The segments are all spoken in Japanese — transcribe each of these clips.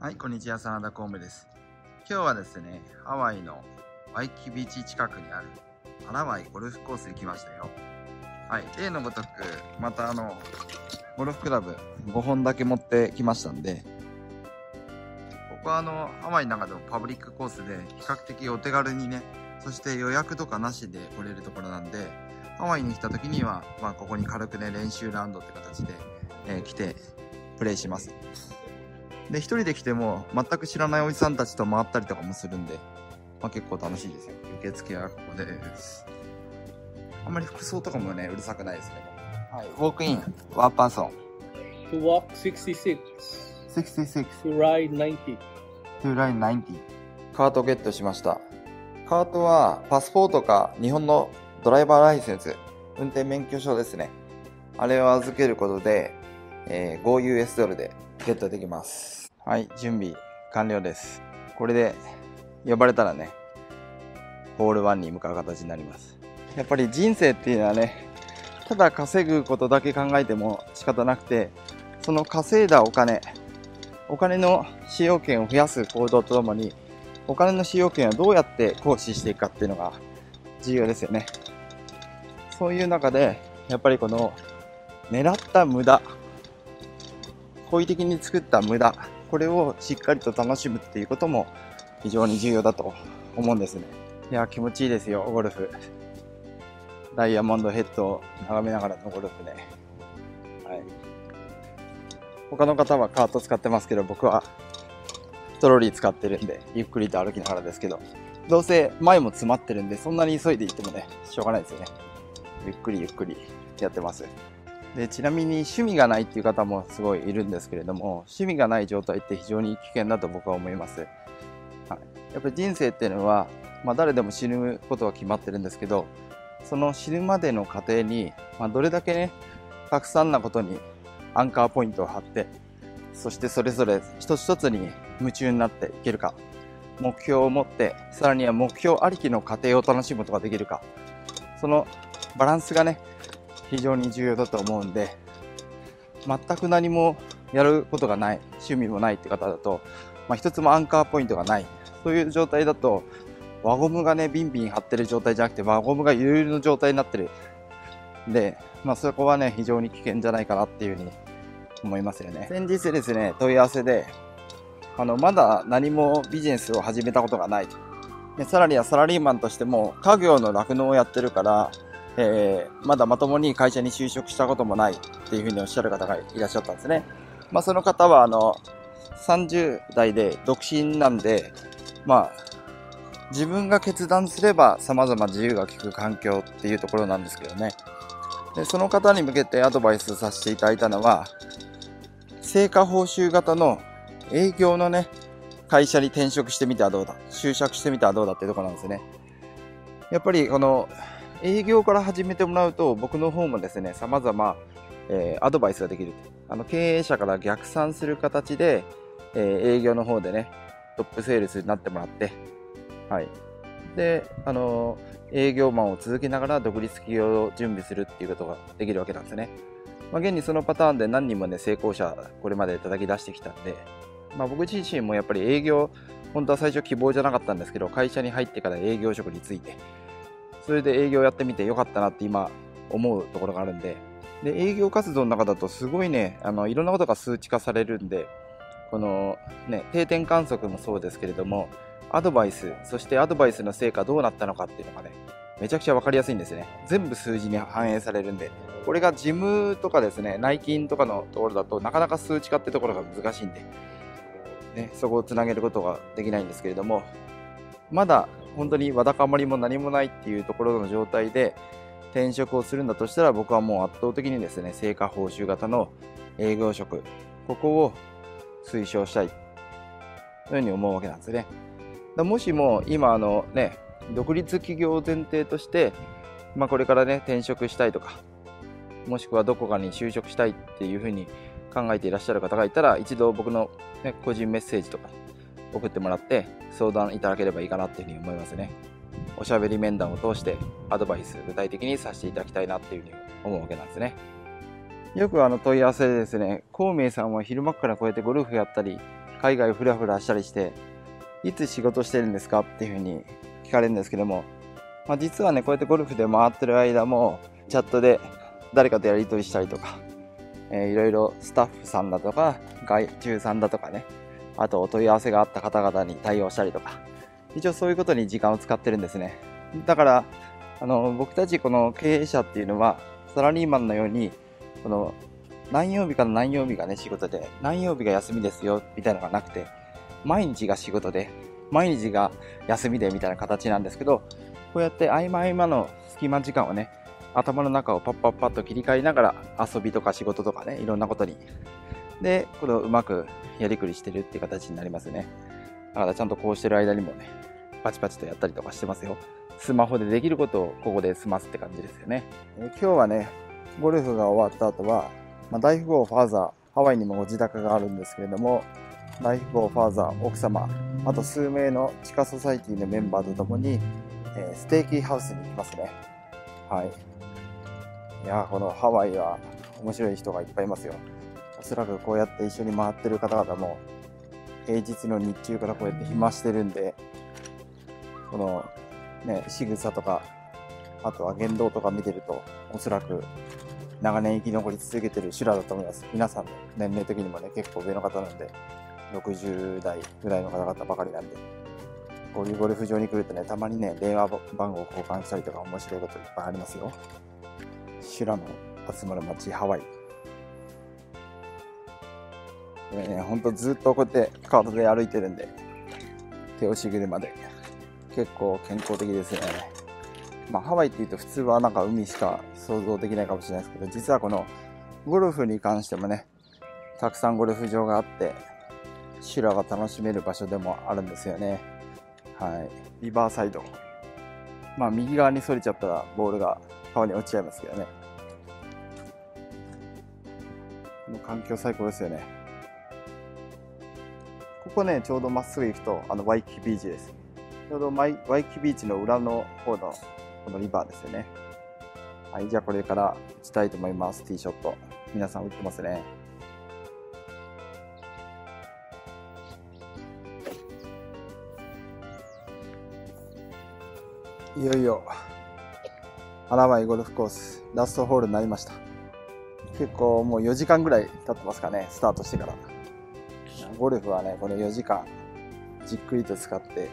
はい、こんにちは、真田コンベです。今日はですね、ハワイのワイキビーチ近くにあるハラワイゴルフコースに来ましたよ。はい、例のごとく、またあの、ゴルフクラブ5本だけ持ってきましたんで、ここはあの、ハワイの中でもパブリックコースで、比較的お手軽にね、そして予約とかなしで来れるところなんで、ハワイに来た時には、まあここに軽くね、練習ラウンドって形で、えー来て、プレイします。で、一人で来ても、全く知らないおじさんたちと回ったりとかもするんで、まあ結構楽しいですよ。受付はここです。あんまり服装とかもね、うるさくないですね。はい、 Walk-in、one person。To walk 66. 66 To ride 90. to ride 90。カートゲットしました。カートは、パスポートか日本のドライバーライセンス、運転免許証ですね。あれを預けることで、えー 5US ドルでゲットできます。はい、準備完了です。これで呼ばれたらね、ホール1に向かう形になります。やっぱり人生っていうのはね、ただ稼ぐことだけ考えても仕方なくて、その稼いだお金、お金の使用権を増やす行動とともに、お金の使用権をどうやって行使していくかっていうのが重要ですよね。そういう中で、やっぱりこの狙った無駄、好意的に作った無駄、これをしっかりと楽しむっていうことも非常に重要だと思うんですね。いや、気持ちいいですよ、ゴルフ。ダイヤモンドヘッドを眺めながらのゴルフね。はい。他の方はカート使ってますけど、僕はトロリー使ってるんで、ゆっくりと歩きながらですけど、どうせ前も詰まってるんで、そんなに急いで行ってもね、しょうがないですよね。ゆっくりゆっくりやってます。で、ちなみに趣味がないっていう方もすごいいるんですけれども、趣味がない状態って非常に危険だと僕は思います。はい。やっぱり人生っていうのは、まあ誰でも死ぬことは決まってるんですけど、その死ぬまでの過程に、まあどれだけね、たくさんなことにアンカーポイントを張って、そしてそれぞれ一つ一つに夢中になっていけるか、目標を持って、さらには目標ありきの過程を楽しむことができるか、そのバランスがね、非常に重要だと思うんで、全く何もやることがない、趣味もないって方だと、まあ、一つもアンカーポイントがない、そういう状態だと、輪ゴムがね、ビンビン張ってる状態じゃなくて、輪ゴムがゆるゆるの状態になってる。で、まあそこはね、非常に危険じゃないかなっていうふうに思いますよね。先日ですね、問い合わせで、あの、まだ何もビジネスを始めたことがない。でさらにはサラリーマンとしても、家業の酪農をやってるから、えーまだまともに会社に就職したこともないっていうふうにおっしゃる方がいらっしゃったんですね。まあその方は、あの、30代で独身なんで、まあ、自分が決断すれば様々自由が利く環境っていうところなんですけどね。でその方に向けてアドバイスさせていただいたのは、成果報酬型の営業のね、会社に転職してみてはどうだ、就職してみてはどうだっていうところなんですね。やっぱりこの営業から始めてもらうと、僕の方もですね、様々、えーアドバイスができる。あの、経営者から逆算する形で、えー営業の方でね、トップセールスになってもらって、はい。で、あのー営業マンを続けながら独立企業を準備するっていうことができるわけなんですね。まあ、現にそのパターンで何人もね、成功者、これまで叩き出してきたんで、まあ、僕自身もやっぱり営業、本当は最初希望じゃなかったんですけど、会社に入ってから営業職について、それで営業やってみてよかったなって今思うところがあるんで、で、営業活動の中だとすごいね、あの、いろんなことが数値化されるんで、このね、定点観測もそうですけれども、アドバイス、そしてアドバイスの成果どうなったのかっていうのがね、めちゃくちゃわかりやすいんですね。全部数字に反映されるんで。これが事務とかですね、内勤とかのところだとなかなか数値化ってところが難しいんで、ね、そこをつなげることができないんですけれども、まだ本当にわだかまりも何もないっていうところの状態で転職をするんだとしたら僕はもう圧倒的にですね、成果報酬型の営業職、ここを推奨したいというふうに思うわけなんですね。だもしも今あのね、独立企業を前提として、まあこれからね、転職したいとか、もしくはどこかに就職したいっていうふうに考えていらっしゃる方がいたら、一度僕の、ね、個人メッセージとか送ってもらって相談いただければいいかなっていうふうに思いますね。おしゃべり面談を通してアドバイス具体的にさせていただきたいなっていうふうに思うわけなんですね。よくあの問い合わせでですね、孔明さんは昼間からこうやってゴルフやったり、海外フラフラしたりして、いつ仕事してるんですかっていうふうに聞かれるんですけども、まあ、実はね、こうやってゴルフで回ってる間も、チャットで誰かとやり取りしたりとか、えー、いろいろスタッフさんだとか、外注さんだとかね、あとお問い合わせがあった方々に対応したりとか、一応そういうことに時間を使ってるんですね。だから、あの、僕たちこの経営者っていうのは、サラリーマンのように、この、何曜日から何曜日がね、仕事で、何曜日が休みですよ、みたいなのがなくて、毎日が仕事で、毎日が休みで、みたいな形なんですけど、こうやって合間合間の隙間時間をね、頭の中をパッパッパッと切り替えながら遊びとか仕事とかね、いろんなことに。で、これをうまくやりくりしてるっていう形になりますね。だからちゃんとこうしてる間にもね、パチパチとやったりとかしてますよ。スマホでできることをここで済ますって感じですよね。え今日はね、ゴルフが終わった後は、まあ、大富豪ファーザー、ハワイにもご自宅があるんですけれども、大富豪ファーザー、奥様、あと数名の地下ソサイティのメンバーと共に、えー、ステーキハウスに行きますね。はい。いやこのハワイは面白い人がいっぱいいますよ。おそらくこうやって一緒に回ってる方々も、平日の日中からこうやって暇してるんで、このね、仕草とか、あとは言動とか見てると、おそらく長年生き残り続けてる修羅だと思います。皆さんの年齢的にもね、結構上の方なんで、60代ぐらいの方々ばかりなんで、こういうゴルフ場に来るとね、たまにね、電話番号交換したりとか面白いこといっぱいありますよ。修羅の集まる街、ハワイ。これね、ほんとずっとこうやってカートで歩いてるんで、手押し車で。結構健康的ですね。まあ、ハワイって言うと普通はなんか海しか想像できないかもしれないですけど、実はこのゴルフに関してもね、たくさんゴルフ場があって、修羅が楽しめる場所でもあるんですよね。はい。リバーサイド。まあ、右側に反れちゃったらボールが川に落ちちゃいますけどね。この環境最高ですよね。ここね、ちょうどまっすぐ行くと、あの、ワイキビーチです。ちょうどワイワイキビーチの裏の方のこのリバーですよね。はい、じゃあこれから打ちたいと思います。ティーショット。皆さん打ってますね。いよいよ、花舞ゴルフコース、ラストホールになりました。結構もう4時間ぐらい経ってますかね、スタートしてから。ゴルフはね、この4時間、じっくりと使って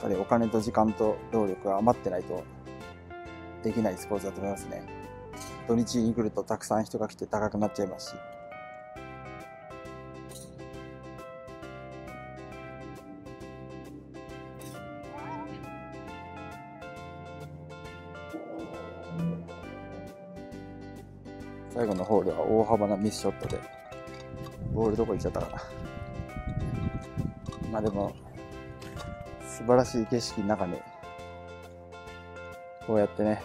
ぱりお金と時間と労力が余ってないとできないスポーツだと思いますね。土日に来るとたくさん人が来て高くなっちゃいますし。最後のホールは大幅なミスショットで、ボールどこ行っちゃったかな。まあでも、素晴らしい景色の中に、こうやってね、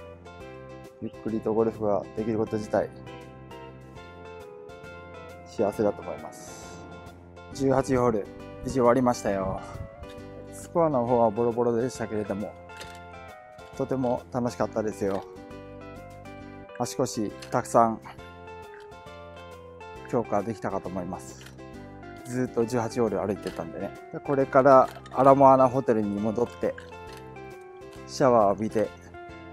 ゆっくりとゴルフができること自体、幸せだと思います。18ホール、無事終わりましたよ。スコアの方はボロボロでしたけれども、とても楽しかったですよ。足腰たくさん強化できたかと思います。ずっと18ホール歩いてたんでね。これからアラモアナホテルに戻って、シャワー浴びて、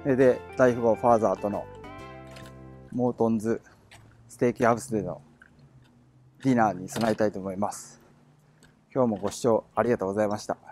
で、大富豪ファーザーとのモートンズステーキハウスでのディナーに備えたいと思います。今日もご視聴ありがとうございました。